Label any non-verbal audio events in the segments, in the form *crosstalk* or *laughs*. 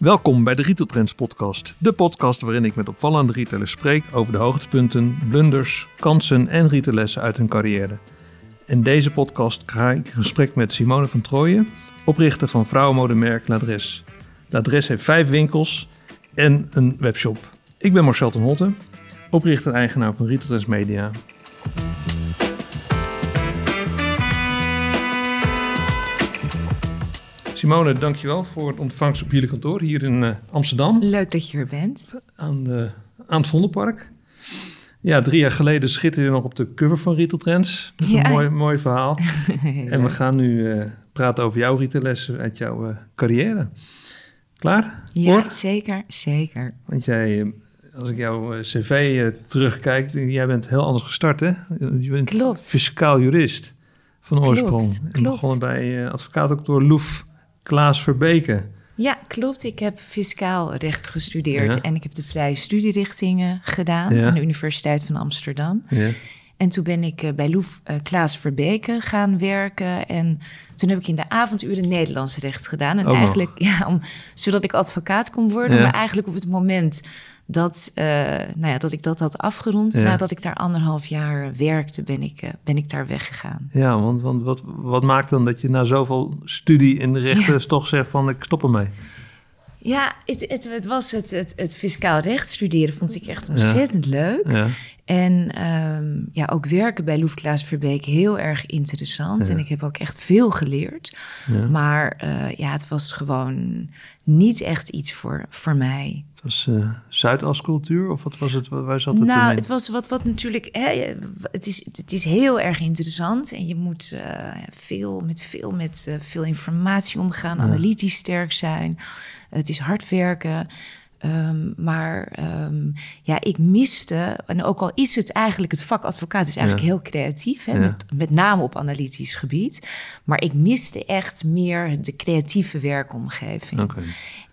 Welkom bij de Retail Trends podcast. De podcast waarin ik met opvallende retailers spreek over de hoogtepunten, blunders, kansen en retaillessen uit hun carrière. In deze podcast ga ik in gesprek met Simone van Trooijen, oprichter van vrouwenmodemerk L'Adres. L'Adres heeft vijf winkels en een webshop. Ik ben Marcel ten Holte, oprichter en eigenaar van Retail Trends Media. Simone, dankjewel voor het ontvangst op jullie kantoor hier in uh, Amsterdam. Leuk dat je er bent. Aan, de, aan het Vondelpark. Ja, drie jaar geleden schitterde je nog op de cover van Retail Trends. Dat is ja. een mooi, mooi verhaal. *laughs* en we gaan nu uh, praten over jouw retaillessen uit jouw uh, carrière. Klaar? Ja, voor? zeker, zeker. Want jij, als ik jouw cv terugkijk, jij bent heel anders gestart, hè? Je bent Klopt. fiscaal jurist van oorsprong. Klopt, en begonnen bij advocaatdoctor Loef Klaas Verbeke. Ja, klopt. Ik heb fiscaal recht gestudeerd en ik heb de vrije studierichtingen gedaan aan de Universiteit van Amsterdam. Ja. En toen ben ik eh, bij Loef uh, Klaas Verbeke gaan werken. En toen heb ik in de avonduren Nederlands recht gedaan. En eigenlijk, *laughs* ja, om, zodat ik advocaat kon worden. Maar eigenlijk op het moment dat, uh, nou ja, dat ik dat had afgerond, nadat ik daar anderhalf jaar werkte, ben ik, uh, ben ik daar weggegaan. Ja, want, want wat, wat maakt dan dat je na zoveel studie in de rechten toch zegt van ik stop ermee? Ja, het, het, het was het, het, het, fiscaal recht studeren vond ik echt ontzettend leuk. Ja. En um, ja, ook werken bij Loef Klaas Verbeek heel erg interessant. En ik heb ook echt veel geleerd. Maar uh, ja, het was gewoon niet echt iets voor, voor mij. Het was uh, Zuidascultuur of wat was het? Waar zat het Nou, het was wat, wat natuurlijk... Hè, het, is, het is heel erg interessant en je moet uh, veel met, veel, met veel informatie omgaan, analytisch sterk zijn. Het is hard werken. Um, maar um, ja, ik miste, en ook al is het eigenlijk, het vak advocaat is eigenlijk heel creatief, hè, ja. met, met name op analytisch gebied. Maar ik miste echt meer de creatieve werkomgeving. Okay.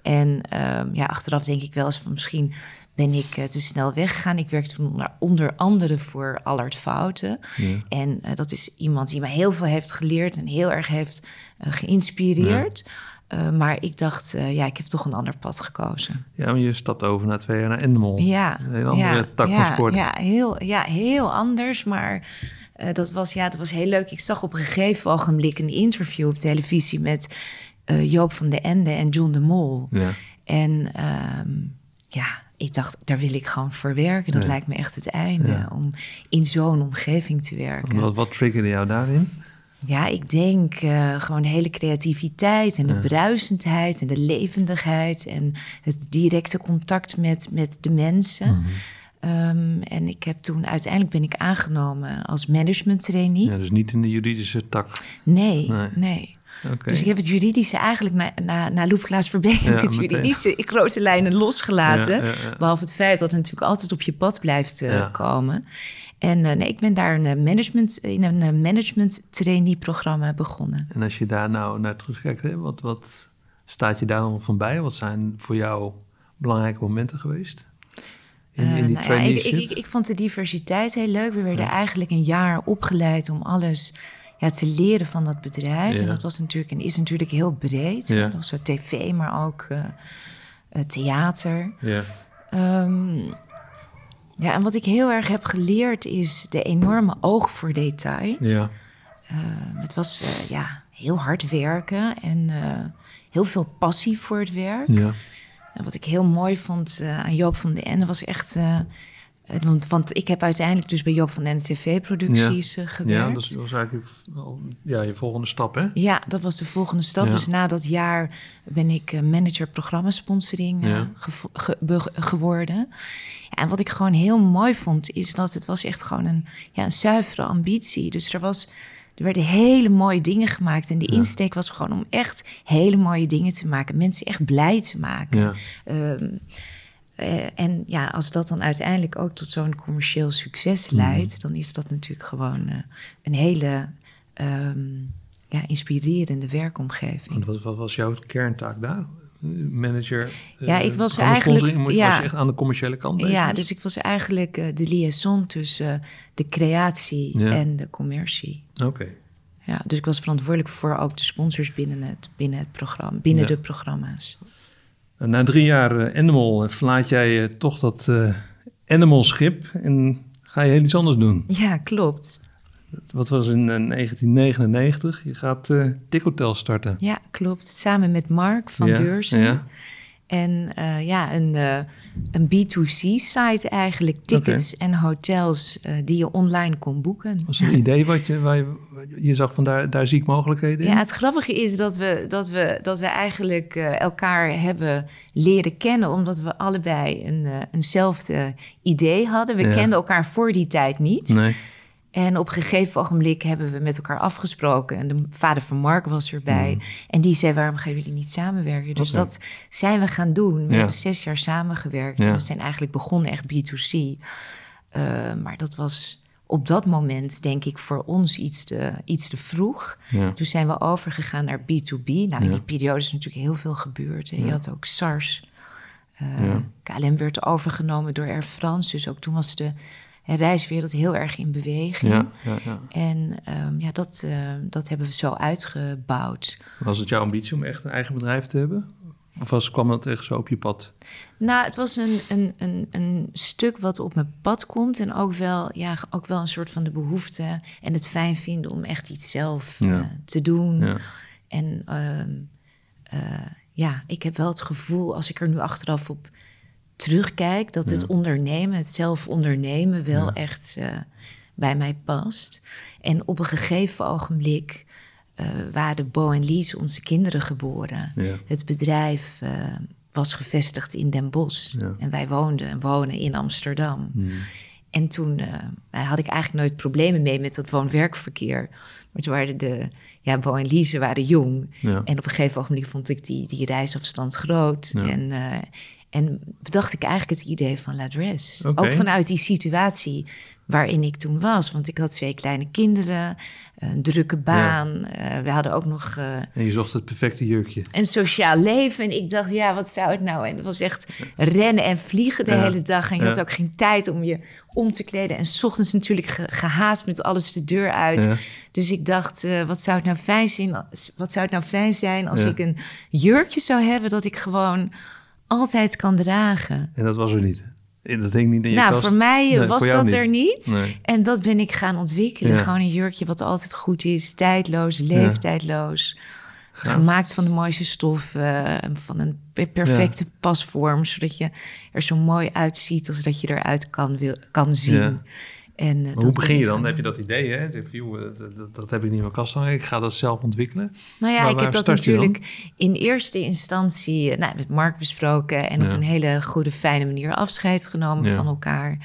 En um, ja, achteraf denk ik wel eens van misschien ben ik uh, te snel weggegaan. Ik werkte onder, onder andere voor Allard Fouten. Ja. En uh, dat is iemand die mij heel veel heeft geleerd en heel erg heeft uh, geïnspireerd. Ja. Uh, maar ik dacht, uh, ja, ik heb toch een ander pad gekozen. Ja, maar je stapt over na twee jaar naar Endemol. Ja. Een hele andere ja, tak ja, van sport. Ja, heel, ja, heel anders. Maar uh, dat, was, ja, dat was heel leuk. Ik zag op een gegeven ogenblik een interview op televisie... met Joop van de Ende en John de Mol. Ja. En um, ja, ik dacht, daar wil ik gewoon voor werken. Dat lijkt me echt het einde, om in zo'n omgeving te werken. Wat, wat triggerde jou daarin? Ja, ik denk uh, gewoon de hele creativiteit en de ja. bruisendheid en de levendigheid en het directe contact met, met de mensen. Mm -hmm. um, en ik heb toen uiteindelijk ben ik aangenomen als management trainee. Ja, dus niet in de juridische tak. Nee, nee. nee. Okay. Dus ik heb het juridische eigenlijk na, na, na Loef Klaas Verbeek ja, heb ik het juridische in grote lijnen losgelaten. Ja, Behalve het feit dat het natuurlijk altijd op je pad blijft uh, komen. En uh, nee, ik ben daar een management, in een management trainee programma begonnen. En als je daar nou naar terugkijkt, hè, wat, wat staat je daar dan van bij? Wat zijn voor jou belangrijke momenten geweest? In, in die uh, nou ja, ik, ik, ik, vond de diversiteit heel leuk. We werden ja. eigenlijk een jaar opgeleid om alles ja, te leren van dat bedrijf. Ja. En dat was natuurlijk en is natuurlijk heel breed. Dat was zo tv, maar ook uh, theater. Ja. Um, ja, en wat ik heel erg heb geleerd is de enorme oog voor detail. Ja. Uh, het was uh, ja, heel hard werken en uh, heel veel passie voor het werk. Ja. En wat ik heel mooi vond aan Joop van den Ende was echt... want, want ik heb uiteindelijk dus bij Joop van den Ende tv-producties ja. gewerkt. Ja, dat was eigenlijk ja, je volgende stap, hè? Ja, dat was de volgende stap. Ja. Dus na dat jaar ben ik manager programmasponsoring ja. ge ge geworden. En wat ik gewoon heel mooi vond, is dat het was echt gewoon een, ja, een zuivere ambitie. Dus er, was, er werden hele mooie dingen gemaakt. En de insteek was gewoon om echt hele mooie dingen te maken. Mensen echt blij te maken. Ja. Um, uh, en ja, als dat dan uiteindelijk ook tot zo'n commercieel succes leidt, mm. dan is dat natuurlijk gewoon uh, een hele um, ja, inspirerende werkomgeving. Wat, wat was jouw kerntaak daar? manager. Ja, ik was eigenlijk. Ja, was echt aan de commerciële kant bezig. Ja, dus ik was eigenlijk de liaison tussen de creatie ja. en de commercie. Oké. Okay. Ja, dus ik was verantwoordelijk voor ook de sponsors binnen het, binnen het programma, binnen ja. de programma's. Na drie jaar Animal verlaat jij toch dat Animal-schip en ga je heel iets anders doen. Ja, klopt. Wat was in 1999? Je gaat uh, Hotel starten. Ja, klopt. Samen met Mark van ja, Deurzen. Ja. En uh, ja, een, uh, een B2C-site eigenlijk. Tickets en hotels uh, die je online kon boeken. Was een idee wat je, waar je, je zag van daar, daar zie ik mogelijkheden in? Ja, het grappige is dat we, dat we, dat we eigenlijk elkaar hebben leren kennen... omdat we allebei een, eenzelfde idee hadden. We kenden elkaar voor die tijd niet... Nee. En op een gegeven ogenblik hebben we met elkaar afgesproken. En de vader van Mark was erbij. Mm. En die zei, waarom gaan jullie niet samenwerken? Dus dat zijn we gaan doen. We hebben zes jaar samengewerkt. En we zijn eigenlijk begonnen echt B2C. Uh, maar dat was op dat moment, denk ik, voor ons iets te, iets te vroeg. Toen zijn we overgegaan naar B2B. Nou, in die periode is natuurlijk heel veel gebeurd. Je had ook SARS. Uh, KLM werd overgenomen door Air France. Dus ook toen was de reiswereld heel erg in beweging. Ja, ja, ja. En um, ja, dat, uh, dat hebben we zo uitgebouwd. Was het jouw ambitie om echt een eigen bedrijf te hebben? Of was, kwam dat echt zo op je pad? Nou, het was een, een, een, een stuk wat op mijn pad komt. En ook wel, ja, ook wel een soort van de behoefte en het fijn vinden om echt iets zelf uh, te doen. Ja. En uh, ja, ik heb wel het gevoel, als ik er nu achteraf op terugkijk, dat het ondernemen, het zelf ondernemen, wel echt uh, bij mij past. En op een gegeven ogenblik uh, waren Bo en Lies onze kinderen geboren. Ja. Het bedrijf uh, was gevestigd in Den Bosch. En wij woonden en wonen in Amsterdam. Hmm. En toen had ik eigenlijk nooit problemen mee met dat woon-werkverkeer. Maar toen waren de, ja, Bo en Lies waren jong. Ja. En op een gegeven ogenblik vond ik die, die reisafstand groot. En en bedacht ik eigenlijk het idee van L'Adresse. Ook vanuit die situatie waarin ik toen was. Want ik had twee kleine kinderen, een drukke baan. Eh, we hadden ook nog... Uh, en je zocht het perfecte jurkje. Een sociaal leven. En ik dacht, ja, wat zou het nou? En het was echt rennen en vliegen de hele dag. En je had ook geen tijd om je om te kleden. En s ochtends natuurlijk gehaast met alles de deur uit. Dus ik dacht, uh, wat, zou het nou fijn zijn, wat zou het nou fijn zijn als ik een jurkje zou hebben... dat ik gewoon altijd kan dragen. En dat was er niet. Dat hing niet in je Nou, voor mij was dat er niet. En dat ben ik gaan ontwikkelen. Gewoon een jurkje wat altijd goed is, tijdloos, leeftijdloos. Gemaakt van de mooiste stof, uh, van een perfecte pasvorm, zodat je er zo mooi uitziet als dat je eruit kan, wil, kan zien. En, uh, hoe begin je dan? Heb je dat idee, hè? Dat, dat, dat heb ik niet in mijn kast hangen. Ik ga dat zelf ontwikkelen. Nou ja, ik heb dat natuurlijk in eerste instantie uh, nou, met Mark besproken... en op een hele goede, fijne manier afscheid genomen van elkaar.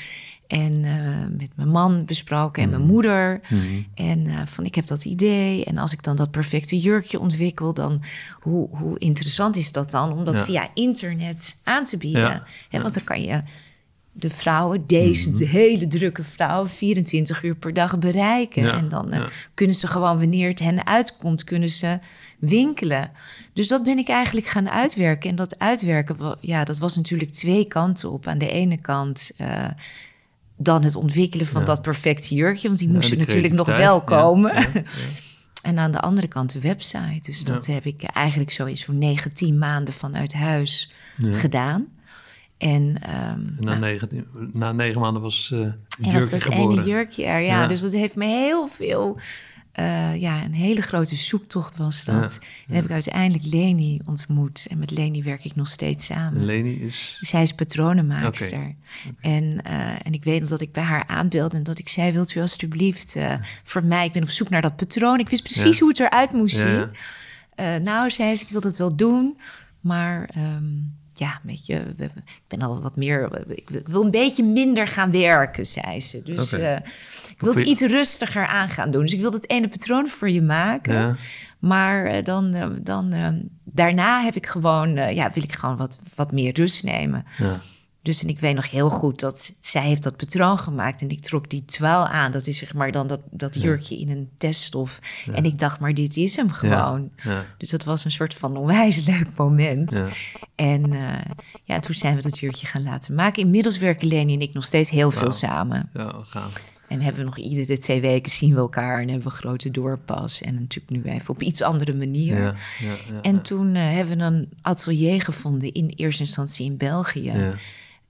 En uh, met mijn man besproken en mijn mhm. moeder. Mhm. En van ik heb dat idee. En als ik dan dat perfecte jurkje ontwikkel, dan hoe, hoe interessant is dat dan om dat via internet aan te bieden? Ja. want dan kan je de vrouwen, deze mhm. hele drukke vrouwen, 24 uur per dag bereiken. en dan eh, kunnen ze gewoon, wanneer het hen uitkomt, kunnen ze winkelen. Dus dat ben ik eigenlijk gaan uitwerken. En dat uitwerken, ja, dat was natuurlijk twee kanten op. Aan de ene kant uh, dan het ontwikkelen van dat perfecte jurkje, want die moesten natuurlijk nog wel komen. *laughs* en aan de andere kant de website. Dus dat heb ik eigenlijk zo in zo'n 19 maanden vanuit huis gedaan. En, um, na, negen, na negen maanden was uh, was dat geboren. ene jurkje er, ja. Dus dat heeft me heel veel... Uh, ja, een hele grote zoektocht was dat. En heb ik uiteindelijk Leni ontmoet. En met Leni werk ik nog steeds samen. Leni is? Zij is patronenmaakster. Okay. En, uh, en ik weet dat ik bij haar aanbeelde en dat ik zei... wilt u alstublieft uh, voor mij... ik ben op zoek naar dat patroon. Ik wist precies hoe het eruit moest zien. nou, zei ze, ik wil dat wel doen, maar... Um, ja, weet je, ik ben al wat meer, ik wil een beetje minder gaan werken, zei ze. Dus uh, ik wil het iets rustiger aan gaan doen. Dus ik wil het ene patroon voor je maken. Ja. Maar uh, dan, uh, dan daarna heb ik gewoon, ja, wil ik gewoon wat, wat meer rust nemen. Ja. Dus en ik weet nog heel goed dat zij heeft dat patroon gemaakt en ik trok die twaal aan. Dat is zeg maar dan dat, dat jurkje in een teststof. En ik dacht, maar dit is hem gewoon. Ja. Dus dat was een soort van onwijs leuk moment. En uh, ja, toen zijn we dat jurkje gaan laten maken. Inmiddels werken Leni en ik nog steeds heel veel samen. Ja, gaaf. En hebben we nog iedere twee weken zien we elkaar en hebben we grote doorpas. En natuurlijk nu even op iets andere manier. Ja, ja, ja, en toen eh, hebben we een atelier gevonden in eerste instantie in België.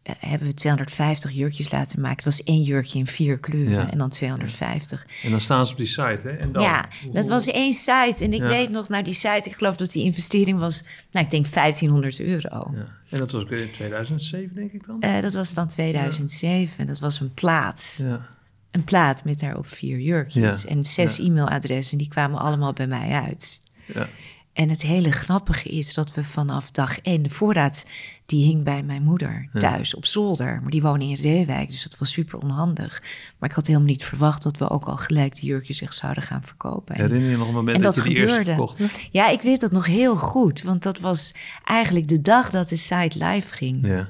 Eh, hebben we 250 jurkjes laten maken. Het was één jurkje in vier kleuren Ja. en dan 250. En dan staan ze op die site, hè? En dan, Ja, dat was één site. En ik Ja. weet nog, naar die site, ik geloof dat die investering was, nou, ik denk 1500 euro. Ja. En dat was ook in 2007, denk ik dan? Eh, dat was dan 2007. Dat was een plaat. Ja. Een plaat met daarop vier jurkjes en zes e-mailadressen. Die kwamen allemaal bij mij uit. Ja. En het hele grappige is dat we vanaf dag één... de voorraad, die hing bij mijn moeder thuis op zolder. Maar die woonde in Reewijk, dus dat was super onhandig. Maar ik had helemaal niet verwacht dat we ook al gelijk die jurkjes echt zouden gaan verkopen. En- Herinner je nog een moment en dat, dat je die eerste gebeurde. verkocht? hè? ja, ik weet dat nog heel goed. Want dat was eigenlijk de dag dat de site live ging. Ja.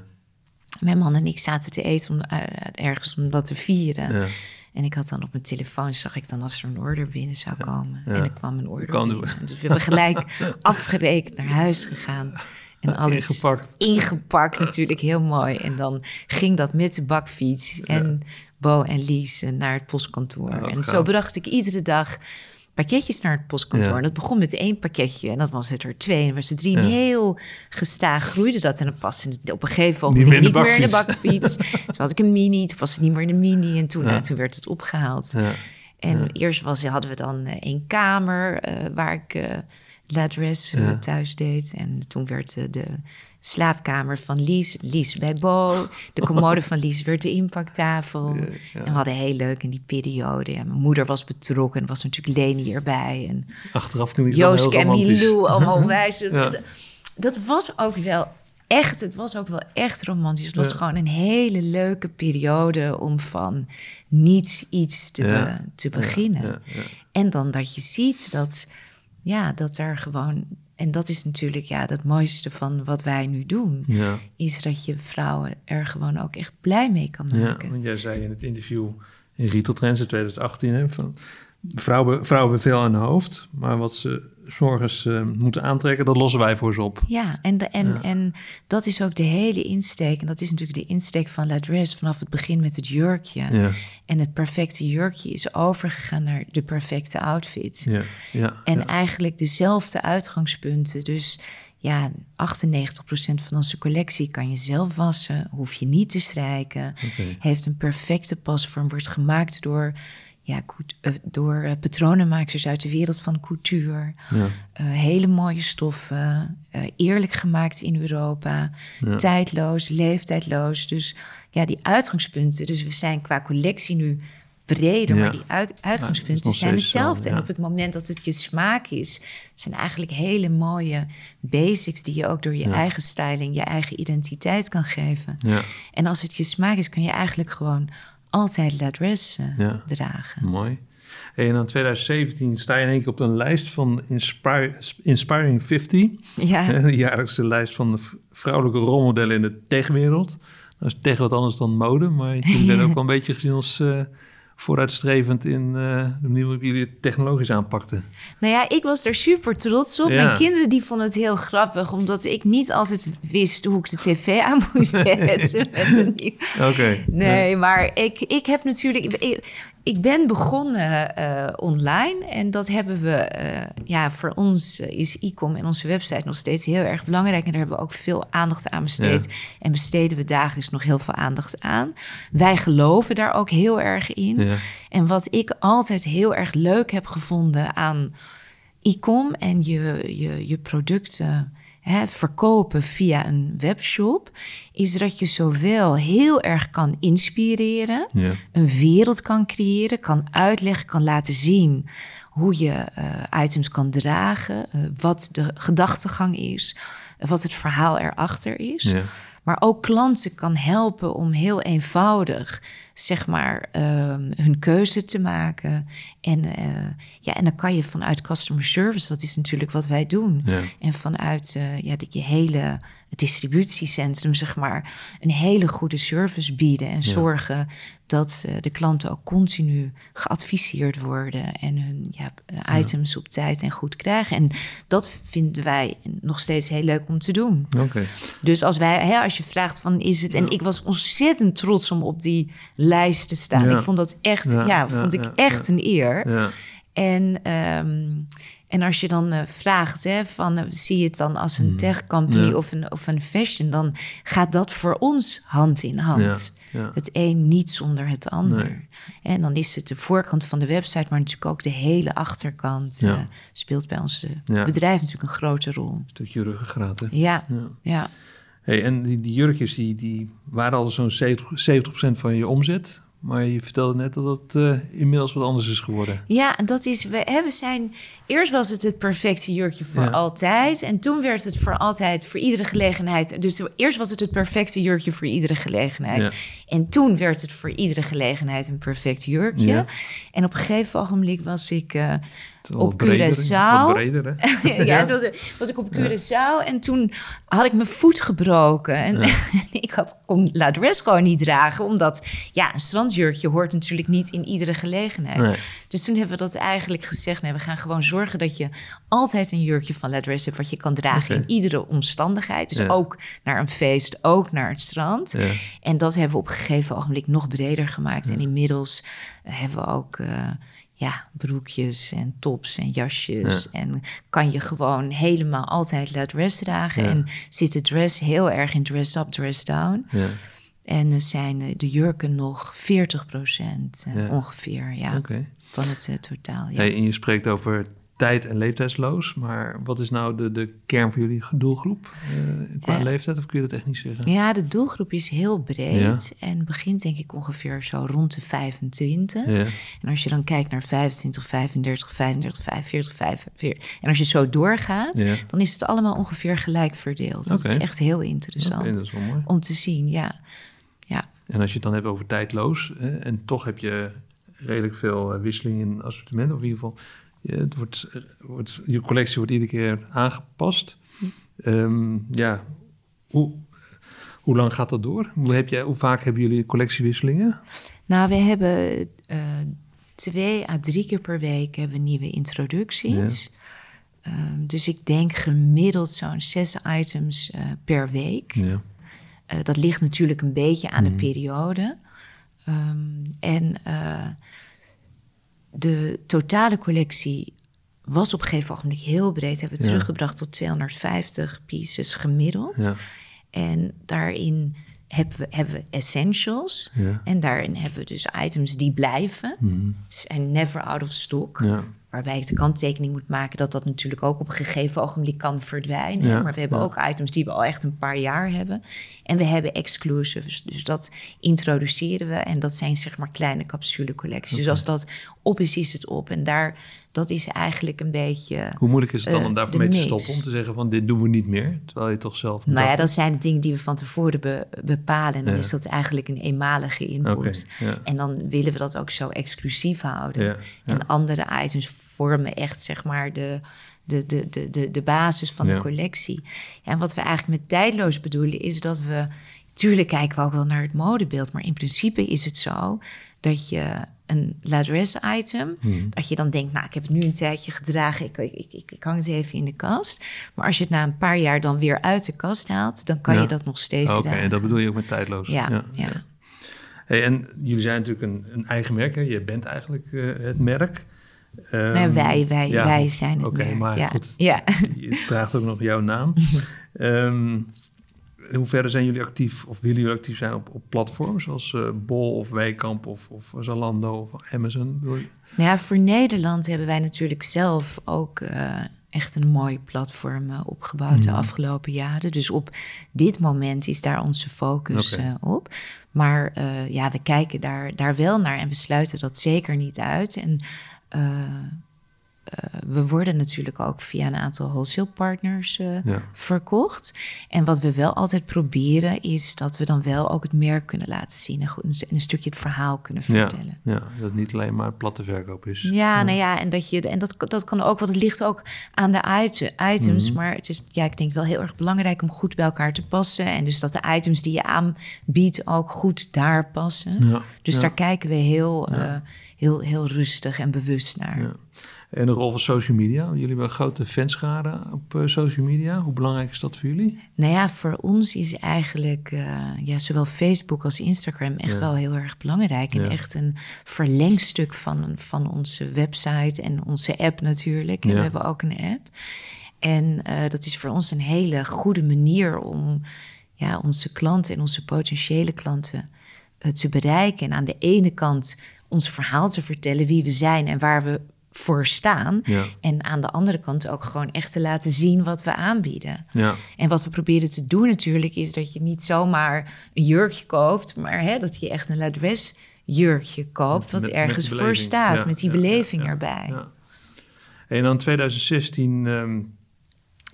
Mijn man en ik zaten te eten om, eh, ergens om dat te vieren. Ja. En ik had dan op mijn telefoon, zag ik dan als er een order binnen zou komen. Ja. En er kwam een order binnen. Dus we hebben gelijk *laughs* afgerekend naar huis gegaan. En *laughs* alles Ingepakt. ingepakt natuurlijk, heel mooi. En dan ging dat met de bakfiets en Bo en Lies naar het postkantoor. Ja, en zo bracht ik iedere dag pakketjes naar het postkantoor. Ja. En dat begon met één pakketje en dan was het er twee. En was er drie. Ja. En heel gestaag groeide dat. En dan paste het op een gegeven Niet moment meer in de niet meer in de bakfiets. *laughs* toen had ik een mini, toen was het niet meer in de mini. En toen, Ja. nou, toen werd het opgehaald. Ja. En eerst was, hadden we dan eh, één kamer eh, waar ik eh l'adres eh, Ja. thuis deed. En toen werd eh, de slaapkamer van Lies, Lies bij Bo. De commode *laughs* van Lies werd de inpaktafel. En we hadden heel leuk in die periode. Ja, mijn moeder was betrokken. Was natuurlijk Leni erbij. En Achteraf Joost en. Milou, allemaal *laughs* wijs. Dat, dat was ook wel echt, het was ook wel echt romantisch. Het was Ja. gewoon een hele leuke periode om van niets iets te, Ja. be- te beginnen. Ja. En dan dat je ziet dat, ja, dat er gewoon... En dat is natuurlijk ja, het mooiste van wat wij nu doen. Ja. Is dat je vrouwen er gewoon ook echt blij mee kan Ja, maken. want jij zei in het interview in Retail Trends in 2018... Hè, van, vrouwen, vrouwen hebben veel aan hun hoofd, maar wat ze 's morgens eh, moeten aantrekken... dat lossen wij voor ze op. Ja, en, de, en, en dat is ook de hele insteek. En dat is natuurlijk de insteek van La Dress vanaf het begin met het jurkje. Ja, En het perfecte jurkje is overgegaan naar de perfecte outfit. ja, ja. En eigenlijk dezelfde uitgangspunten. Dus ja, 98% van onze collectie kan je zelf wassen. Hoef je niet te strijken. Heeft een perfecte pasvorm. Wordt gemaakt door, ja, eh, door eh, patronenmakers uit de wereld van couture. Ja. Eh, hele mooie stoffen. eerlijk gemaakt in Europa. Ja. Tijdloos, leeftijdloos. Dus ja, die uitgangspunten. Dus we zijn qua collectie nu breder, Ja. maar die uit- uitgangspunten zijn hetzelfde. En op het moment dat het je smaak is, zijn eigenlijk hele mooie basics die je ook door je eigen styling, je eigen identiteit kan geven. ja, En als het je smaak is, kan je eigenlijk gewoon altijd la eh, Ja. dragen. mooi. Hey, en in 2017 sta je in één keer op een lijst van Inspire, Inspiring 50... Ja, *laughs* De jaarlijkse lijst van de vrouwelijke rolmodellen in de techwereld. Dat is tech wat anders dan mode, maar jullie werden *laughs* ook wel een beetje gezien als eh, vooruitstrevend in eh, de manier waarop jullie het technologisch aanpakten. Nou ja, ik was er super trots op. Ja. Mijn kinderen die vonden het heel grappig, omdat ik niet altijd wist hoe ik de tv *laughs* aan moest *laughs* zetten. Oké. Nee, maar ik, ik heb natuurlijk. Ik, ik ben begonnen eh, online en dat hebben we. eh, ja, voor ons eh, is e-com en onze website nog steeds heel erg belangrijk. En daar hebben we ook veel aandacht aan besteed. En besteden we dagelijks nog heel veel aandacht aan. Wij geloven daar ook heel erg in. Ja. En wat ik altijd heel erg leuk heb gevonden aan e-com en je, je, je producten verkopen via een webshop, is dat je zowel heel erg kan inspireren, Ja. een wereld kan creëren, kan uitleggen, kan laten zien hoe je eh, items kan dragen, eh, wat de gedachtegang is, wat het verhaal erachter is. Ja. Maar ook klanten kan helpen om heel eenvoudig, zeg maar, ehm, hun keuze te maken. En, eh, ja, en dan kan je vanuit customer service, dat is natuurlijk wat wij doen. Ja. En vanuit eh, ja, de, je hele distributiecentrum, zeg maar, een hele goede service bieden en zorgen dat uh, de klanten ook continu geadviseerd worden en hun ja, items op tijd en goed krijgen. En dat vinden wij nog steeds heel leuk om te doen. Okay. Dus als wij, hè, als je vraagt van is het, en ik was ontzettend trots om op die lijst te staan. Ik vond dat echt, ja, vond ik echt een eer. En um, en als je dan uh, vraagt, hè, van, uh, zie je het dan als een mm. tech company of, een, of een fashion, dan gaat dat voor ons hand in hand. Ja, ja. Het een niet zonder het ander. Nee. En dan is het de voorkant van de website, maar natuurlijk ook de hele achterkant ja. uh, speelt bij ons bedrijf natuurlijk een grote rol. Een stukje ruggengraat, hè? Ja, ja. Hey, en die, die jurkjes, die, die waren al zo'n 70, 70% van je omzet. Maar je vertelde net dat het uh, inmiddels wat anders is geworden. Ja, en dat is, we, hebben zijn, eerst was het het perfecte jurkje voor altijd. En toen werd het voor altijd, voor iedere gelegenheid. Dus eerst was het het perfecte jurkje voor iedere gelegenheid. En toen werd het voor iedere gelegenheid een perfect jurkje. En op een gegeven ogenblik was ik... Uh, op Curaçao. Breder, *laughs* ja, toen was, was, ik op Curaçao en toen had ik mijn voet gebroken. En, *laughs* ik had, kon gewoon niet dragen, omdat ja, een strandjurkje hoort natuurlijk niet in iedere gelegenheid. Dus toen hebben we dat eigenlijk gezegd, nee, we gaan gewoon zorgen dat je altijd een jurkje van La Dress hebt wat je kan dragen in iedere omstandigheid. Dus ook naar een feest, ook naar het strand. En dat hebben we op een gegeven ogenblik nog breder gemaakt. En inmiddels hebben we ook... Uh, ja, broekjes en tops en jasjes. En kan je gewoon helemaal altijd laat dress dragen. En zit de dress heel erg in dress up, dress down. Ja. En er zijn de jurken nog 40 procent ongeveer ja, van het uh, totaal. Ja. Hey, en je spreekt over tijd- en leeftijdsloos. Maar wat is nou de, de kern van jullie doelgroep uh, qua leeftijd? Of kun je dat echt niet zeggen? Ja, de doelgroep is heel breed. En begint denk ik ongeveer zo rond de 25. Ja. En als je dan kijkt naar 25, 35, 35, 45, 45... En als je zo doorgaat, dan is het allemaal ongeveer gelijk verdeeld. Dat is echt heel interessant dat is wel mooi. om te zien, ja. ja. En als je het dan hebt over tijdloos... Hè, en toch heb je redelijk veel eh, wisseling in assortiment... of in ieder geval het wordt, wordt, je collectie wordt iedere keer aangepast. Um, ja, hoe, hoe lang gaat dat door? Hoe, heb jij, hoe vaak hebben jullie collectiewisselingen? Nou, we hebben uh, twee à drie keer per week hebben we nieuwe introducties. Um, dus ik denk gemiddeld zo'n zes items uh, per week. Ja. Uh, dat ligt natuurlijk een beetje aan mm. de periode. Um, en de totale collectie was op een gegeven moment heel breed. Hebben we teruggebracht tot 250 pieces gemiddeld. Ja. En daarin hebben we, hebben we essentials. Ja. En daarin hebben we dus items die blijven. Mm. Zijn never out of stock. Waarbij ik de kanttekening moet maken dat dat natuurlijk ook op een gegeven ogenblik kan verdwijnen. maar we hebben ook items die we al echt een paar jaar hebben. En we hebben exclusives. Dus dat introduceren we. En dat zijn zeg maar kleine capsulecollecties. Dus als dat op is, is het op. En daar, dat is eigenlijk een beetje. Hoe moeilijk is het dan uh, om daarvoor mee te stoppen? Om te zeggen van dit doen we niet meer. Terwijl je toch zelf. Nou ja, dat zijn de dingen die we van tevoren bepalen. En dan is dat eigenlijk een eenmalige input. En dan willen we dat ook zo exclusief houden. En andere items vormen echt zeg maar de, de, de, de, de, de basis van de collectie. Ja, en wat we eigenlijk met tijdloos bedoelen is dat we... Tuurlijk kijken we ook wel naar het modebeeld, maar in principe is het zo dat je een ladress item, hmm. dat je dan denkt, nou, ik heb het nu een tijdje gedragen, ik, ik, ik, ik, hang het even in de kast. Maar als je het na een paar jaar dan weer uit de kast haalt, dan kan je dat nog steeds Oké, en dat bedoel je ook met tijdloos. Ja, ja. Hey, en jullie zijn natuurlijk een, een eigen merk, hè? je bent eigenlijk uh, het merk. Um, nee, wij, wij, wij zijn het Oké, maar ja. goed, ja. je draagt ook nog jouw naam. *laughs* um, in hoeverre zijn jullie actief of willen jullie actief zijn op, op platforms zoals uh, Bol of Weekamp of, of Zalando of Amazon? Nou ja, voor Nederland hebben wij natuurlijk zelf ook uh, echt een mooi platform uh, opgebouwd de mhm. afgelopen jaren. Dus op dit moment is daar onze focus okay. op. Maar ja, we kijken daar, daar wel naar en we sluiten dat zeker niet uit. En uh, eh, we worden natuurlijk ook via een aantal wholesale partners uh, verkocht. En wat we wel altijd proberen is dat we dan wel ook het merk kunnen laten zien en, goed, een stukje het verhaal kunnen vertellen. Ja, ja, dat het niet alleen maar platte verkoop is. Ja, nou ja, en dat je en dat, dat kan ook, want het ligt ook aan de items, mhm. maar het is ja, ik denk wel heel erg belangrijk om goed bij elkaar te passen en dus dat de items die je aanbiedt ook goed daar passen. Dus daar kijken we heel, uh, heel, heel rustig en bewust naar. En de rol van social media. Jullie hebben een grote fanschade op uh, social media. Hoe belangrijk is dat voor jullie? Nou ja, voor ons is eigenlijk uh, ja, zowel Facebook als Instagram echt wel heel erg belangrijk. En echt een verlengstuk van, van onze website en onze app natuurlijk. En we hebben ook een app. En uh, dat is voor ons een hele goede manier om ja, onze klanten en onze potentiële klanten te bereiken. En aan de ene kant ons verhaal te vertellen wie we zijn en waar we voor staan. En aan de andere kant ook gewoon echt te laten zien wat we aanbieden. Ja. En wat we proberen te doen natuurlijk is dat je niet zomaar een jurkje koopt, maar hè, dat je echt een ladres jurkje koopt wat ergens voor staat met die beleving erbij. En dan 2016 um,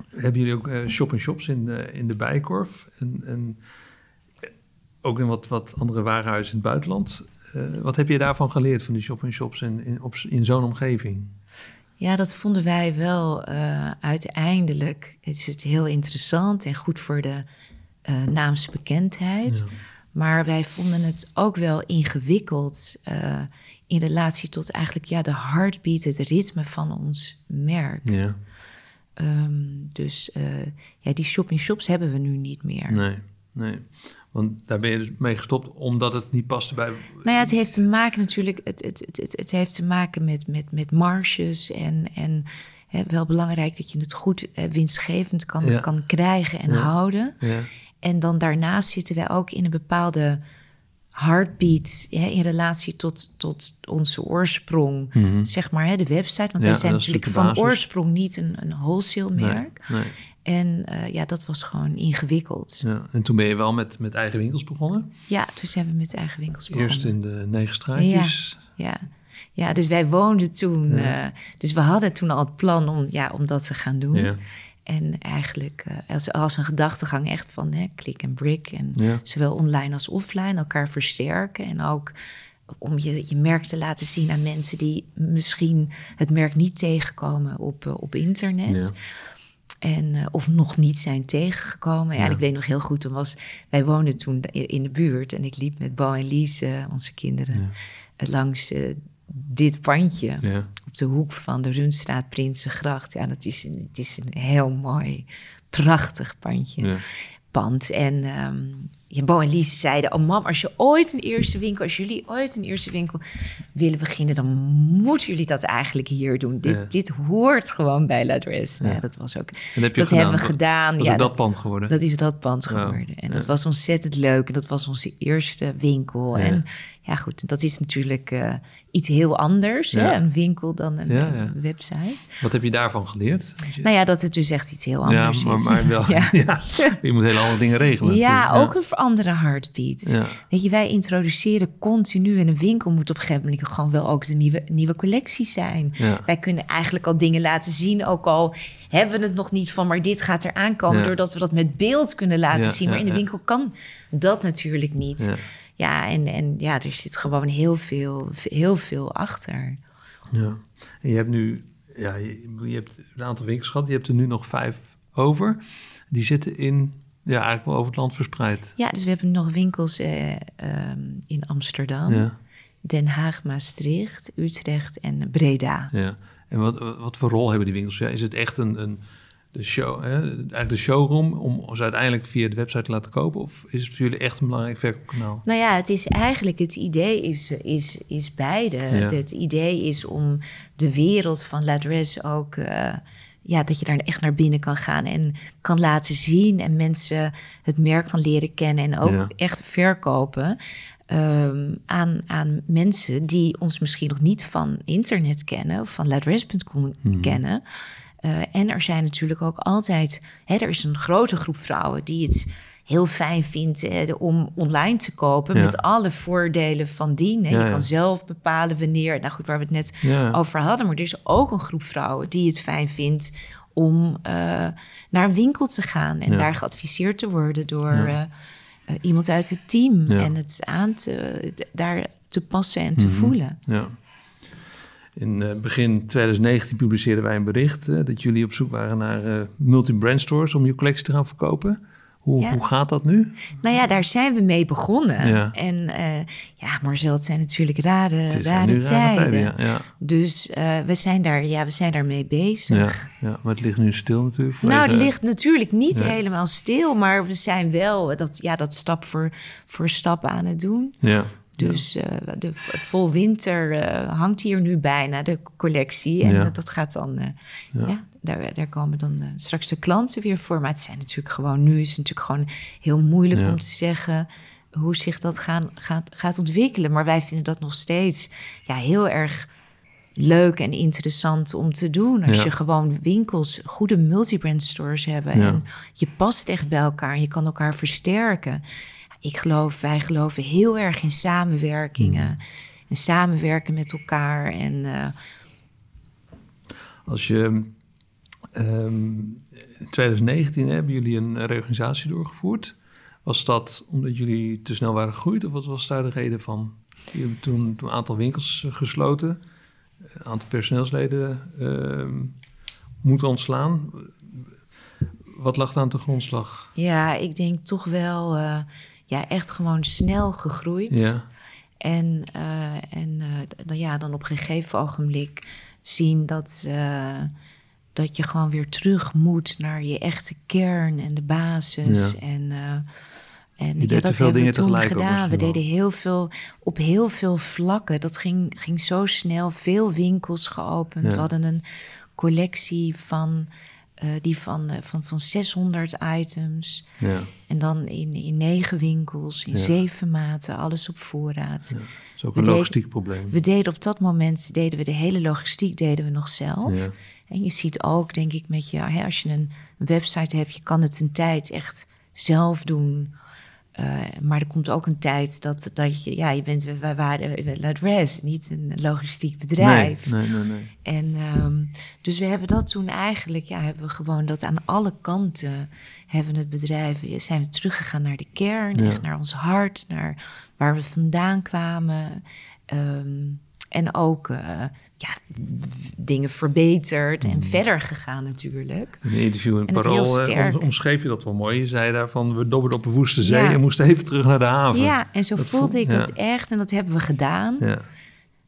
hebben jullie ook uh, shop-in-shops in de, in de Bijkorf en, en ook in wat, wat andere warenhuizen in het buitenland. Eh, wat heb je daarvan geleerd van die shop-in-shops in, in, in zo'n omgeving? Ja, dat vonden wij wel uh, uiteindelijk. Het is het heel interessant en goed voor de uh, naamsbekendheid. Maar wij vonden het ook wel ingewikkeld in relatie tot eigenlijk ja, de heartbeat, het ritme van ons merk. Ja. Um, dus ja, die shop-in-shops hebben we nu niet meer. Nee, nee. Want daar ben je dus mee gestopt omdat het niet paste bij. Nou ja, het heeft te maken natuurlijk. Het, het, het, het heeft te maken met, met, met marges. En, en hè, wel belangrijk dat je het goed hè, winstgevend kan, kan krijgen en houden. Ja. En dan daarnaast zitten wij ook in een bepaalde heartbeat hè, in relatie tot, tot onze oorsprong, mhm. zeg maar, hè, de website. Want wij zijn natuurlijk van oorsprong niet een, een wholesale merk. Nee, nee. En uh, ja, dat was gewoon ingewikkeld. Ja, en toen ben je wel met, met eigen winkels begonnen? Ja, toen zijn we met eigen winkels begonnen. Eerst in de negen straatjes? Ja, ja. ja dus wij woonden toen... Uh, dus we hadden toen al het plan om, ja, om dat te gaan doen. Ja. En eigenlijk uh, als, als een gedachtegang echt van hè, klik en brick. En zowel online als offline elkaar versterken. En ook om je, je merk te laten zien aan mensen die misschien het merk niet tegenkomen op, op internet. Ja. En, uh, of nog niet zijn tegengekomen. Ja, En ik weet nog heel goed, toen was, wij woonden toen in de buurt en ik liep met Bo en Lies, uh, onze kinderen, ja. langs uh, dit pandje ja. op de hoek van de Runstraat Prinsengracht. Ja, dat is een, het is een heel mooi, prachtig pandje. Pand. En um, ja, Bo en Lies zeiden: Oh, mam, als je ooit een eerste winkel, als jullie ooit een eerste winkel willen beginnen, dan moeten jullie dat eigenlijk hier doen. Dit, dit hoort gewoon bij L'Adresse. Ja. ja. dat was ook. Heb dat hebben we gedaan. Dat is dat pand geworden. Dat is dat pand geworden. En dat was ontzettend leuk. En dat was onze eerste winkel. En ja, goed, dat is natuurlijk uh, iets heel anders, hè? een winkel dan een, ja, website. Wat heb je daarvan geleerd? Nou ja, dat het dus echt iets heel anders maar, is. Maar wel, *laughs* *laughs* ja. je moet hele andere dingen regelen. Ja, ook een andere heartbeat. Weet je, wij introduceren continu en een winkel moet op een gegeven moment gewoon wel ook de nieuwe, nieuwe collectie zijn. Wij kunnen eigenlijk al dingen laten zien, ook al hebben we het nog niet van, maar dit gaat er aankomen, doordat we dat met beeld kunnen laten zien. Maar in de winkel kan dat natuurlijk niet. Ja, en, en ja, er zit gewoon heel veel, heel veel achter. Ja, en je hebt nu, ja, je, je hebt een aantal winkels gehad, je hebt er nu nog vijf over. Die zitten in ja, eigenlijk wel over het land verspreid. Ja, dus we hebben nog winkels uh, in Amsterdam, ja. Den Haag, Maastricht, Utrecht en Breda. Ja, en wat, wat voor rol hebben die winkels? Ja, is het echt een, een de show, hè, eigenlijk de showroom om ze uiteindelijk via de website te laten kopen? Of is het voor jullie echt een belangrijk verkoopkanaal? Nou ja, het is eigenlijk het idee is, is, is beide. Het idee is om de wereld van L'Adresse ook... Uh, ja, dat je daar echt naar binnen kan gaan en kan laten zien en mensen het merk kan leren kennen en ook echt verkopen. Um, aan, aan mensen die ons misschien nog niet van internet kennen of van ladres.com hmm. kennen. Uh, en er zijn natuurlijk ook altijd, hè, er is een grote groep vrouwen die het heel fijn vindt eh, om online te kopen. Ja. Met alle voordelen van dien. Hè. Ja, je ja. kan zelf bepalen wanneer. Nou goed, waar we het net over hadden. Maar er is ook een groep vrouwen die het fijn vindt om eh, naar een winkel te gaan. En daar geadviseerd te worden door eh, eh, iemand uit het team. En het aan te, daar te passen en te Mhm. voelen. Ja. In eh, begin 2019 publiceerden wij een bericht eh, dat jullie op zoek waren naar eh, multi-brand stores om je collectie te gaan verkopen. Hoe, Ja. hoe gaat dat nu? Nou ja, daar zijn we mee begonnen. Ja. En eh, ja, Marcel, het zijn natuurlijk rare, rare tijden. ja. Dus we, zijn daar, ja, we zijn daarmee bezig. ja, maar het ligt nu stil natuurlijk. Nou, het ligt natuurlijk niet helemaal stil, maar we zijn wel dat, ja, dat stap voor, voor stap aan het doen. Ja, Dus eh, de vol winter eh, hangt hier nu bijna, de collectie. En Ja. dat, dat gaat dan, eh, Ja. ja. daar, daar komen dan straks de klanten weer voor. Maar het zijn natuurlijk gewoon, nu is het natuurlijk gewoon heel moeilijk om te zeggen hoe zich dat gaan, gaat, gaat ontwikkelen. Maar wij vinden dat nog steeds ja, heel erg leuk en interessant om te doen. Als Ja. je gewoon winkels, goede multibrand stores hebben. Ja. En je past echt bij elkaar en je kan elkaar versterken. Ik geloof, wij geloven heel erg in samenwerkingen. Mm. En samenwerken met elkaar. En eh, Als je ehm, in 2019 hebben jullie een reorganisatie doorgevoerd. Was dat omdat jullie te snel waren gegroeid of wat was daar de reden van? Jullie hebben toen, toen een aantal winkels eh, gesloten, een aantal personeelsleden ehm, moeten ontslaan. Wat lag aan de grondslag? ja, ik denk toch wel eh, ja, echt gewoon snel gegroeid. Ja, En, eh, en eh, dan, ja, dan op een gegeven ogenblik zien dat, eh, dat je gewoon weer terug moet naar je echte kern en de basis. Ja. En, en ja, dat veel hebben we dingen toen ook gedaan. We deden heel veel op heel veel vlakken. Dat ging, ging zo snel. Veel winkels geopend. Ja. We hadden een collectie van, eh, die van, eh, van, van 600 items. ja. En dan in, in negen winkels, in Ja. zeven maten, alles op voorraad. Dat is ook We een deden- logistiek probleem. We deden op dat moment deden we de hele logistiek deden we nog zelf. Ja. En je ziet ook, denk ik, met je, hè, als je een website hebt, je kan het een tijd echt zelf doen. Eh, maar er komt ook een tijd dat, dat je, ja, je bent, wij waren La Dress, niet een logistiek bedrijf. Nee, nee, nee. nee. En ehm, dus we hebben dat toen eigenlijk, ja, hebben we gewoon dat aan alle kanten hebben het bedrijf, zijn we teruggegaan naar de kern, Ja. echt naar ons hart, naar waar we vandaan kwamen. Ehm, en ook eh, ja, dingen verbeterd Mm. en verder gegaan natuurlijk. In een interview in Parool omschreef je dat wel mooi. Je zei daarvan, we dobberden op een woeste zee Ja. en moesten even terug naar de haven. Ja, en zo Dat voelde voel- ik ja. dat echt en dat hebben we gedaan. Ja,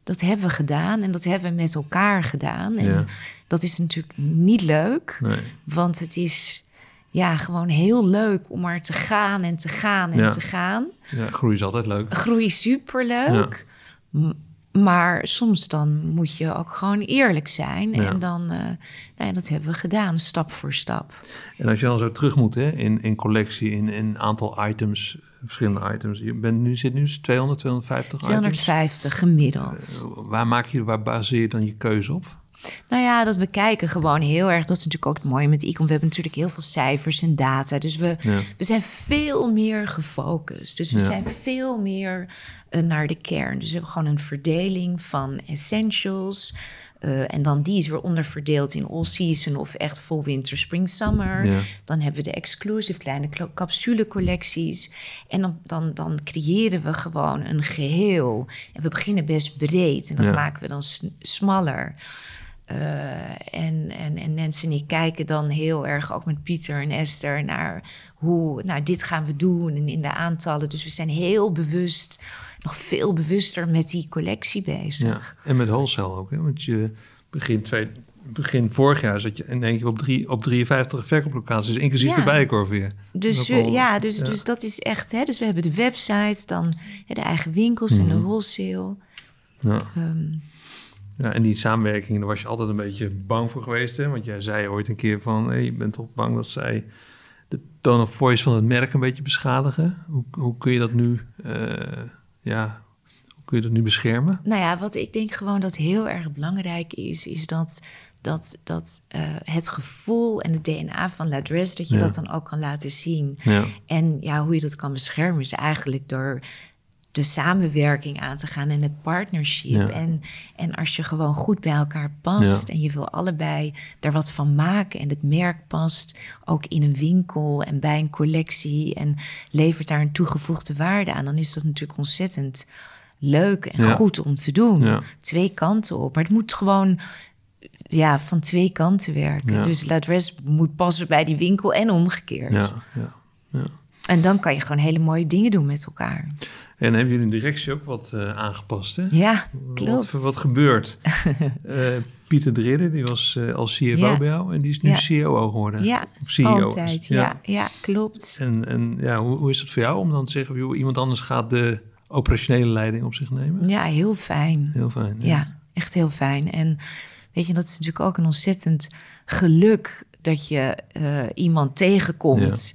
Dat hebben we gedaan en dat hebben we met elkaar gedaan. En dat is natuurlijk niet leuk. nee. Want het is ja, gewoon heel leuk om maar te gaan en te gaan en te gaan. ja, groei is altijd leuk. Groei is superleuk. M- Maar soms dan moet je ook gewoon eerlijk zijn. Ja. En dan, eh, nou ja, dat hebben we gedaan, stap voor stap. En als je dan zo terug moet hè, in, in collectie, in een aantal items, verschillende items. Je bent nu, zit nu 200, 250 250 gemiddeld. Eh, Waar, maak je, waar baseer je dan je keuze op? Nou ja, dat we kijken gewoon heel erg. Dat is natuurlijk ook het mooie met Ecom. We hebben natuurlijk heel veel cijfers en data. Dus we, Ja. we zijn veel meer gefocust. Dus we Ja. zijn veel meer eh, naar de kern. Dus we hebben gewoon een verdeling van essentials. eh, en dan die is weer onderverdeeld in all season of echt vol winter, spring, summer. Ja. Dan hebben we de exclusive kleine klo- capsulecollecties. En dan, dan, dan creëren we gewoon een geheel. En we beginnen best breed en dat Ja. maken we dan smaller. Eh, en, en, en Nancy en ik kijken dan heel erg ook met Pieter en Esther naar hoe, nou, dit gaan we doen en in de aantallen. Dus we zijn heel bewust, nog veel bewuster met die collectie bezig. Ja. En met wholesale ook. Hè? Want je begin, twee, begin vorig jaar zat je in één keer op, drie, op 53 verkooplocaties, inclusief Ja. de bijenkorf weer. Dus ja, dus, ja. dus dat is echt, hè, dus we hebben de website, dan hè, de eigen winkels en de Mhm. wholesale. Ja. Ehm, Ja, en die samenwerking, daar was je altijd een beetje bang voor geweest. Hè? Want jij zei ooit een keer van, hey, je bent toch bang dat zij de tone of voice van het merk een beetje beschadigen. Hoe, hoe kun je dat nu, eh, ja, hoe kun je dat nu beschermen? Nou ja, wat ik denk gewoon dat heel erg belangrijk is, is dat, dat, dat eh, het gevoel en het DNA van Ladres, dat je Ja. dat dan ook kan laten zien. Ja. En ja, hoe je dat kan beschermen is eigenlijk door de samenwerking aan te gaan en het partnership. Ja. En, en als je gewoon goed bij elkaar past Ja. en je wil allebei daar wat van maken en het merk past ook in een winkel en bij een collectie en levert daar een toegevoegde waarde aan, dan is dat natuurlijk ontzettend leuk en Ja. goed om te doen. Twee kanten op. Maar het moet gewoon ja, van twee kanten werken. Dus Ladres moet passen bij die winkel en omgekeerd. Ja, ja, ja. En dan kan je gewoon hele mooie dingen doen met elkaar. En hebben jullie in directie ook wat eh, aangepast, hè? Ja, Wat, klopt. wat gebeurt? *laughs* Eh, Pieter de Ridder, die was eh, als CFO Ja. bij jou en die is nu Ja. COO geworden. Ja, Of CEO. altijd. Ja, ja, klopt. En, en ja, hoe, hoe is het voor jou om dan te zeggen, joh, iemand anders gaat de operationele leiding op zich nemen? Ja, heel fijn. Heel fijn. Ja, echt heel fijn. En weet je, dat is natuurlijk ook een ontzettend geluk dat je iemand tegenkomt.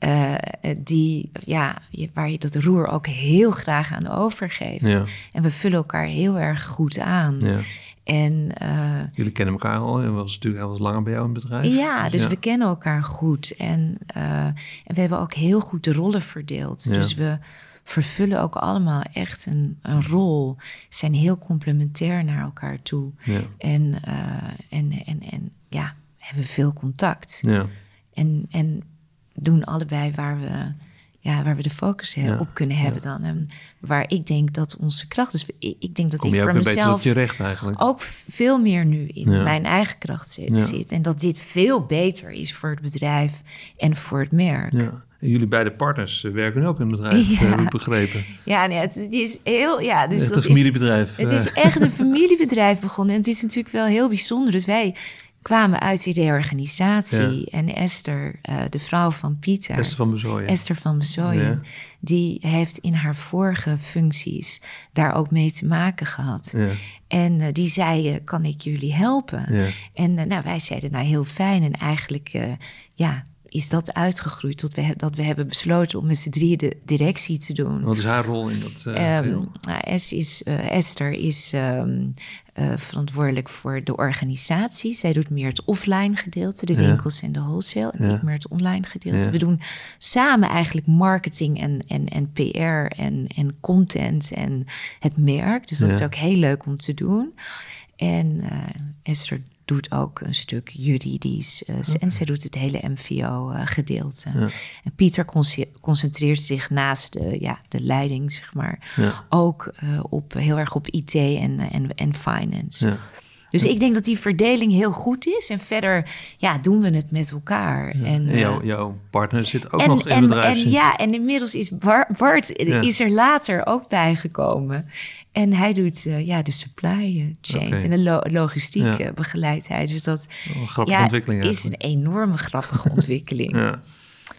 Eh, die, ja, je- waar je dat roer ook heel graag aan overgeeft. Ja. En we vullen elkaar heel erg goed aan. Ja. En eh, Jullie kennen elkaar al en was natuurlijk al wat langer bij jou in het bedrijf. Ja, dus we kennen elkaar goed. En, eh, en we hebben ook heel goed de rollen verdeeld. Ja. Dus we vervullen ook allemaal echt een, een rol. Zijn heel complementair naar elkaar toe. Ja. En, eh, en, en, en ja, hebben veel contact. Ja. En, en doen allebei waar we, ja, waar we de focus he- Ja, op kunnen hebben dan. En waar ik denk dat onze kracht is. Ik, ik denk dat Kom ik voor mezelf ook veel meer nu in Ja. mijn eigen kracht zit, Ja. zit. En dat dit veel beter is voor het bedrijf en voor het merk. Ja, Ja. En jullie beide partners eh, werken ook in het bedrijf, *laughs* Ja. eh, heb ik begrepen. nee, het, is- het is heel... Ja, dus Echt dat een familiebedrijf. Is, het is eh. echt een *laughs* familiebedrijf begonnen. En het is natuurlijk wel heel bijzonder. Dus wij kwamen uit die reorganisatie. En Esther, eh, de vrouw van Pieter... Esther van Bezooien. Esther van Ja. die heeft in haar vorige functies daar ook mee te maken gehad. Ja. En eh, die zei, eh, kan ik jullie helpen? En nou, wij zeiden, nou heel fijn. En eigenlijk, ja, is dat uitgegroeid tot we, dat we hebben besloten om met z'n drieën de directie te doen. Wat is haar rol in dat eh Ehm, nou, Es is, eh, Esther is ehm, eh, verantwoordelijk voor de organisatie. Zij doet meer het offline gedeelte, de Ja. winkels en de wholesale. En Ja. ik meer het online gedeelte. Ja. We doen samen eigenlijk marketing en, en, en PR en, en content en het merk. Dus dat Ja. is ook heel leuk om te doen. En eh, Esther doet ook een stuk juridisch. eh, En zij doet het hele MVO-gedeelte. Ja. En Pieter conce- concentreert zich naast de, ja, de leiding, zeg maar, Ja. ook eh, op, heel erg op IT en, en, en finance. Ja. Dus ik denk dat die verdeling heel goed is. En verder ja, doen we het met elkaar. En, En eh, jouw, partner zit ook en, nog in en, bedrijf en ja, en inmiddels is Bar- Bart Ja. is er later ook bijgekomen. En hij doet eh, ja, de supply eh, chains Oké. en de lo- logistiek Ja. eh, begeleidt hij. Dus dat Oh, een grappige ja, ontwikkeling is een enorme grappige *laughs* ontwikkeling. Ja.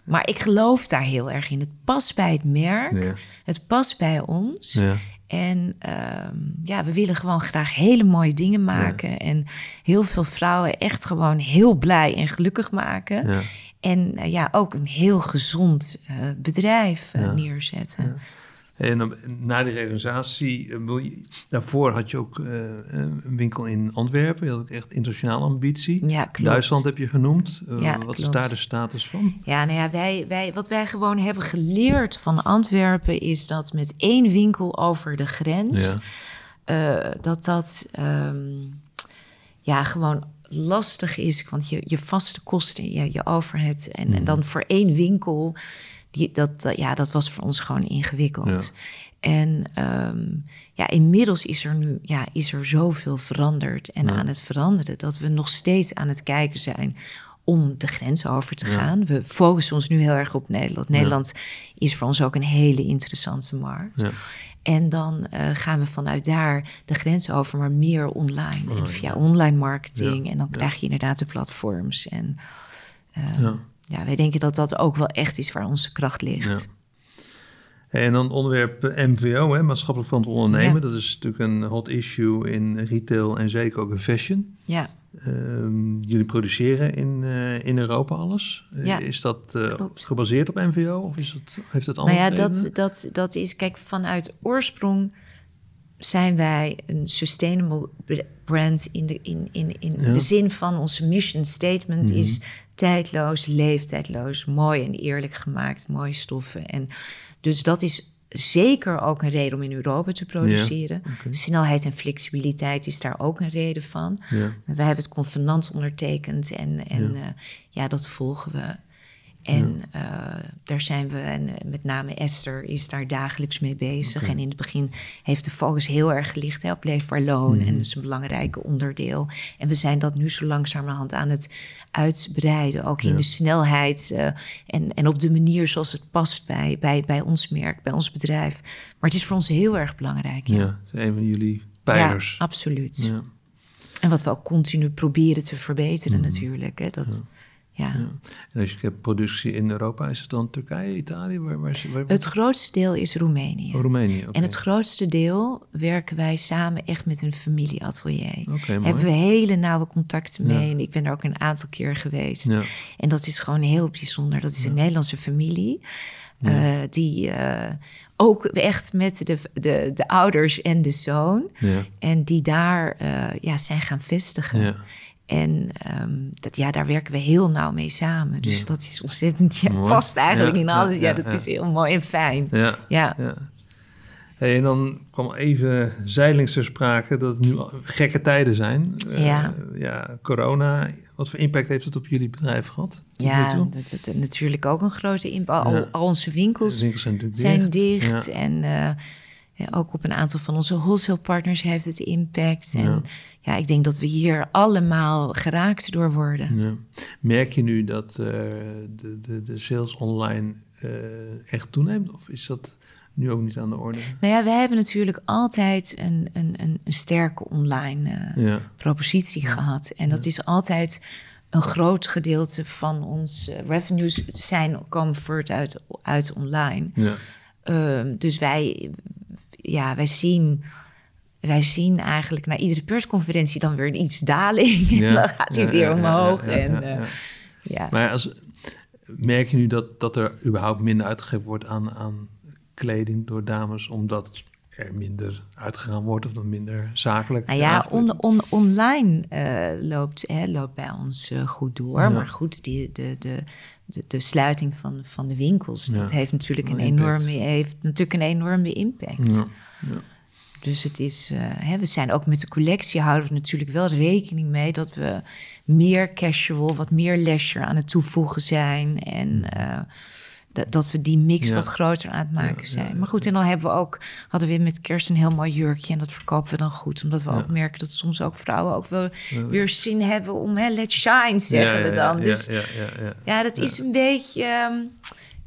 Maar ik geloof daar heel erg in. Het past bij het merk. Ja. Het past bij ons. Ja. En ehm, ja, we willen gewoon graag hele mooie dingen maken. En heel veel vrouwen echt gewoon heel blij en gelukkig maken. Ja. En ja, ook een heel gezond bedrijf Ja. neerzetten. En na die reorganisatie, eh, daarvoor had je ook eh, een winkel in Antwerpen. Je had ook echt internationale ambitie. Ja, klopt. Duitsland heb je genoemd. Eh, Ja, wat is daar de status van? Ja, nou ja, wij, wij, wat wij gewoon hebben geleerd van Antwerpen is dat met één winkel over de grens, Ja. dat dat ehm, ja, gewoon lastig is. Want je, je vaste kosten, je, je overhead en, en dan voor één winkel, die, dat, dat- ja, dat was voor ons gewoon ingewikkeld. En ehm, ja, inmiddels is er nu ja, is er zoveel veranderd en Ja. aan het veranderen dat we nog steeds aan het kijken zijn om de grens over te Ja. gaan. We focussen ons nu heel erg op Nederland. Nederland is voor ons ook een hele interessante markt. Ja. En dan eh, gaan we vanuit daar de grens over, maar meer online. Oh, en via online marketing. En dan krijg je inderdaad de platforms. En eh, Ja. ja, wij denken dat dat ook wel echt is waar onze kracht ligt. Ja. En dan onderwerp eh, MVO, hè, maatschappelijk verantwoord ondernemen. Ja. Dat is natuurlijk een hot issue in retail en zeker ook in fashion. Ja, Ehm, jullie produceren in, eh, in Europa alles. Eh, Ja, is dat gebaseerd op MVO of is het, heeft het nou andere ja, redenen? dat, dat, dat is, kijk, vanuit oorsprong zijn wij een sustainable brand in de, in, in, in Ja. de zin van onze mission statement Mhm. is tijdloos, leeftijdloos, mooi en eerlijk gemaakt, mooie stoffen. En dus dat is zeker ook een reden om in Europa te produceren. oké. Snelheid en flexibiliteit is daar ook een reden van. Ja. Wij hebben het convenant ondertekend en, en Ja. ja. ja, dat volgen we. En eh, daar zijn we, en eh, met name Esther is daar dagelijks mee bezig. En in het begin heeft de focus heel erg gelicht hè, op leefbaar loon. Mhm. En dat is een belangrijk onderdeel. En we zijn dat nu zo langzamerhand aan het uitbreiden. Ook in de snelheid eh, en, en op de manier zoals het past bij, bij, bij ons merk, bij ons bedrijf. Maar het is voor ons heel erg belangrijk. Ja, Ja, is een van jullie Ja, pijlers. absoluut. Ja. En wat we ook continu proberen te verbeteren Mhm. natuurlijk. Hè, dat, ja. Ja. En als je hebt productie in Europa, is het dan Turkije, Italië? Waar, waar, waar, Het grootste deel is Roemenië. Oh, Roemenië. En het grootste deel werken wij samen echt met een familieatelier. Mooi. Hebben we hele nauwe contacten mee. Ja. En ik ben er ook een aantal keer geweest. Ja. En dat is gewoon heel bijzonder. Dat is een Nederlandse familie. eh, die eh, ook echt met de, de, de ouders en de zoon. En die daar eh, ja, zijn gaan vestigen. En ehm, dat, ja, daar werken we heel nauw mee samen. Dus Ja. dat is ontzettend, ja, past eigenlijk Ja, in alles. Ja, dat is heel mooi en fijn. Ja. Hey, en dan kwam even zijdelings ter sprake dat het nu gekke tijden zijn. Eh, Ja. ja, corona. Wat voor impact heeft het op jullie bedrijf gehad? Ja, dat, dat, natuurlijk ook een grote impact. Al, onze winkels winkels zijn dicht. En eh, ook op een aantal van onze wholesale partners heeft het impact. En Ja. ik denk dat we hier allemaal geraakt door worden. Ja. Merk je nu dat eh, de, de, de sales online eh, echt toeneemt? Of is dat nu ook niet aan de orde? Nou ja, we hebben natuurlijk altijd een, een, een, een sterke online eh, Ja, propositie gehad. En dat is altijd een groot gedeelte van onze revenues zijn, komen voort uit, uit online. ja, Ehm, dus wij, ja, wij zien, wij zien eigenlijk na iedere persconferentie dan weer iets daling. Ja. En dan gaat hij Ja, weer ja, omhoog. en, ja, eh, ja. Maar als, merk je nu dat, dat er überhaupt minder uitgegeven wordt aan, aan kleding door dames, omdat er minder uitgegaan wordt of dan minder zakelijk? Nou ja, on, on, online eh, loopt, hè, loopt bij ons eh, goed door. Maar goed, die, de, de, de, de sluiting van, van de winkels, dat heeft natuurlijk, een impact. enorme, heeft natuurlijk een enorme impact. Ja. Dus het is, eh, hè, we zijn ook met de collectie houden we natuurlijk wel rekening mee dat we meer casual, wat meer leisure aan het toevoegen zijn. En eh, dat, dat we die mix Ja. wat groter aan het maken Ja, zijn. ja, maar goed, en dan hebben we ook, hadden we met kerst een heel mooi jurkje. En dat verkopen we dan goed. Omdat we ook merken dat soms ook vrouwen ook wel weer zin hebben om, hè, let's shine, zeggen we dan. ja, dus ja, ja, ja. ja, dat is een beetje. ehm,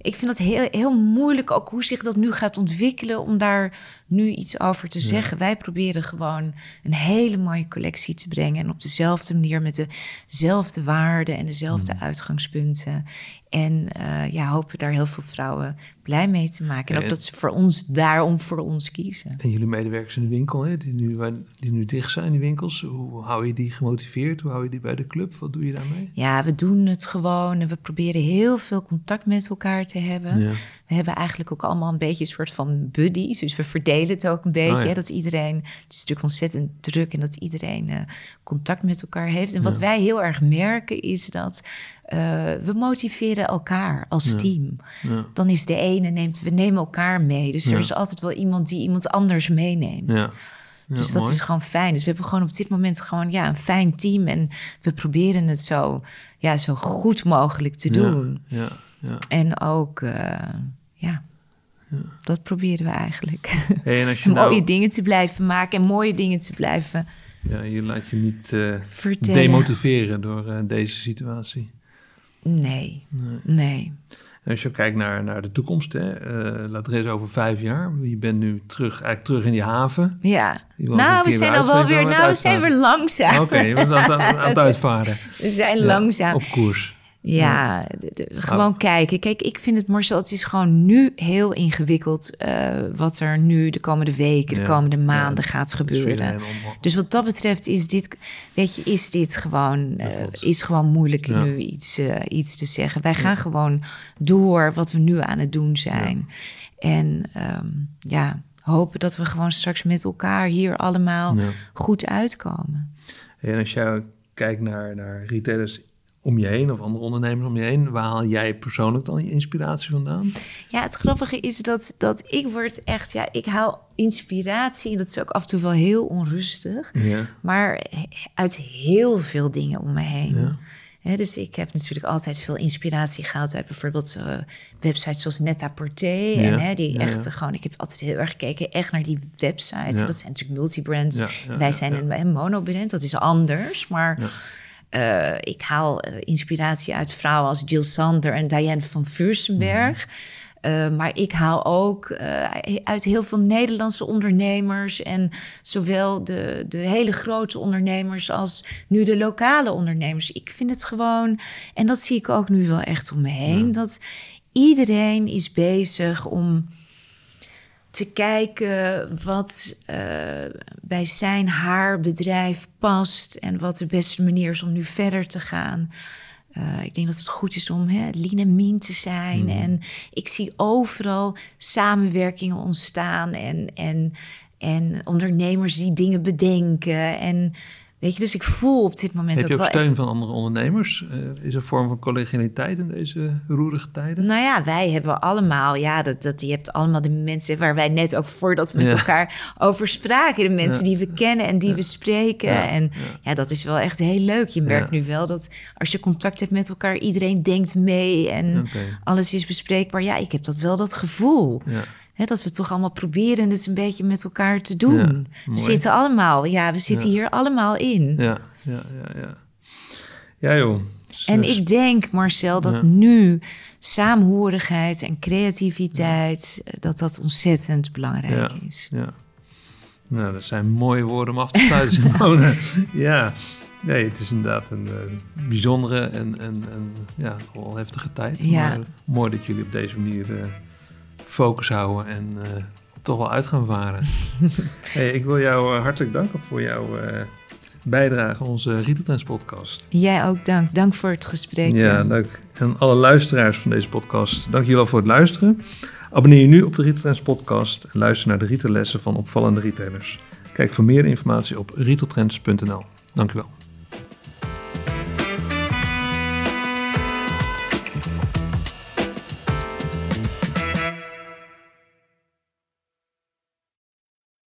ik vind dat heel, heel moeilijk ook hoe zich dat nu gaat ontwikkelen om daar nu iets over te zeggen. Wij proberen gewoon een hele mooie collectie te brengen en op dezelfde manier met dezelfde waarden en dezelfde Hmm. uitgangspunten. En eh, ja, hopen daar heel veel vrouwen blij mee te maken. En ook dat ze voor ons daarom voor ons kiezen. En jullie medewerkers in de winkel, hè, die, nu, waar- die nu dicht zijn, die winkels, hoe hou je die gemotiveerd? Hoe hou je die bij de club? Wat doe je daarmee? Ja, we doen het gewoon en we proberen heel veel contact met elkaar te hebben. Ja. We hebben eigenlijk ook allemaal een beetje een soort van buddies. Dus we verdelen het ook een beetje. Oh ja. hè, Dat iedereen, het is natuurlijk ontzettend druk en dat iedereen eh, contact met elkaar heeft. En wat wij heel erg merken is dat eh, we motiveren elkaar als Ja. team. Dan is de ene, neemt, we nemen elkaar mee. Dus er is altijd wel iemand die iemand anders meeneemt. Dus dat mooi. is gewoon fijn. Dus we hebben gewoon op dit moment gewoon ja, een fijn team. En we proberen het zo, ja, zo goed mogelijk te doen. Ja, ja. En ook, eh, ja, dat proberen we eigenlijk. Hey, en als je mooie nou, dingen te blijven maken en mooie dingen te blijven ja, je laat je niet eh, demotiveren door eh, deze situatie. Nee, Nee. nee. En als je kijkt naar, naar de toekomst, hè, eh, laat er eens over vijf jaar. Je bent nu terug, eigenlijk terug in die haven. Ja. Die Nou, we zijn al wel weer, nou, we zijn weer langzaam. Oké, je bent aan, aan het *laughs* uitvaren. We zijn Ja, langzaam. Op koers. Ja, de- de- gewoon kijken. Kijk, ik vind het, Marcel, het is gewoon nu heel ingewikkeld... eh, wat er nu de komende weken, Ja, de komende ja, maanden gaat gebeuren. Dus wat dat betreft is dit, weet je, is dit gewoon, eh, is gewoon moeilijk Ja. nu iets, eh, iets te zeggen. Wij gaan gewoon door wat we nu aan het doen zijn. En ehm, ja, hopen dat we gewoon straks met elkaar hier allemaal goed uitkomen. En als jij kijkt naar, naar retailers om je heen of andere ondernemers om je heen, waar haal jij persoonlijk dan je inspiratie vandaan? Ja, het grappige is dat, dat ik word echt, ja, ik haal inspiratie en dat is ook af en toe wel heel onrustig, ja. maar uit heel veel dingen om me heen. Ja. dus ik heb natuurlijk altijd veel inspiratie gehaald uit bijvoorbeeld uh, websites zoals Net-a-Porter. Ja, en die echt gewoon, ik heb altijd heel erg gekeken echt naar die websites. Dat zijn natuurlijk multibrands. Wij zijn een, een monobrand, dat is anders. Maar uh, ik haal uh, inspiratie uit vrouwen als Jill Sander en Diane van Furstenberg. Mm. Uh, maar ik haal ook uit heel veel Nederlandse ondernemers. En zowel de, de hele grote ondernemers als nu de lokale ondernemers. Ik vind het gewoon, en dat zie ik ook nu wel echt om me heen, dat iedereen is bezig om te kijken wat uh, bij zijn haar bedrijf past en wat de beste manier is om nu verder te gaan. Uh, ik denk dat het goed is om hè, lean te zijn. Hmm. En ik zie overal samenwerkingen ontstaan en, en, en ondernemers die dingen bedenken. En Weet je, dus ik voel op dit moment Heb je ook, steun van andere ondernemers? Uh, is er een vorm van collegialiteit in deze roerige tijden? Nou ja, wij hebben allemaal, ja, dat, dat, je hebt allemaal de mensen waar wij net ook voordat we met elkaar over spraken. De mensen die we kennen en die we spreken. En ja. dat is wel echt heel leuk. Je merkt nu wel dat als je contact hebt met elkaar, iedereen denkt mee en alles is bespreekbaar. Ja, ik heb dat wel dat gevoel. Dat we toch allemaal proberen het een beetje met elkaar te doen. we zitten allemaal, ja, we zitten hier allemaal in. Ja, ja, ja, ja. Ja, joh. en ik denk, Marcel, dat nu saamhorigheid en creativiteit, eh, dat dat ontzettend belangrijk is. Ja. Nou, dat zijn mooie woorden om af te sluiten, *laughs* ja. Nee, het is inderdaad een uh, bijzondere en, en, en ja, wel heftige tijd. Ja. Maar mooi dat jullie op deze manier uh, focus houden en uh, toch wel uit gaan varen. *laughs* hey, ik wil jou uh, hartelijk danken voor jouw uh, bijdrage aan onze Retail podcast. Jij ook dank. Dank voor het gesprek. Ja, dank. En alle luisteraars van deze podcast, dank jullie wel voor het luisteren. Abonneer je nu op de Retail podcast en luister naar de retaillessen van opvallende retailers. Kijk voor meer informatie op retailtrends.nl. Dank u wel.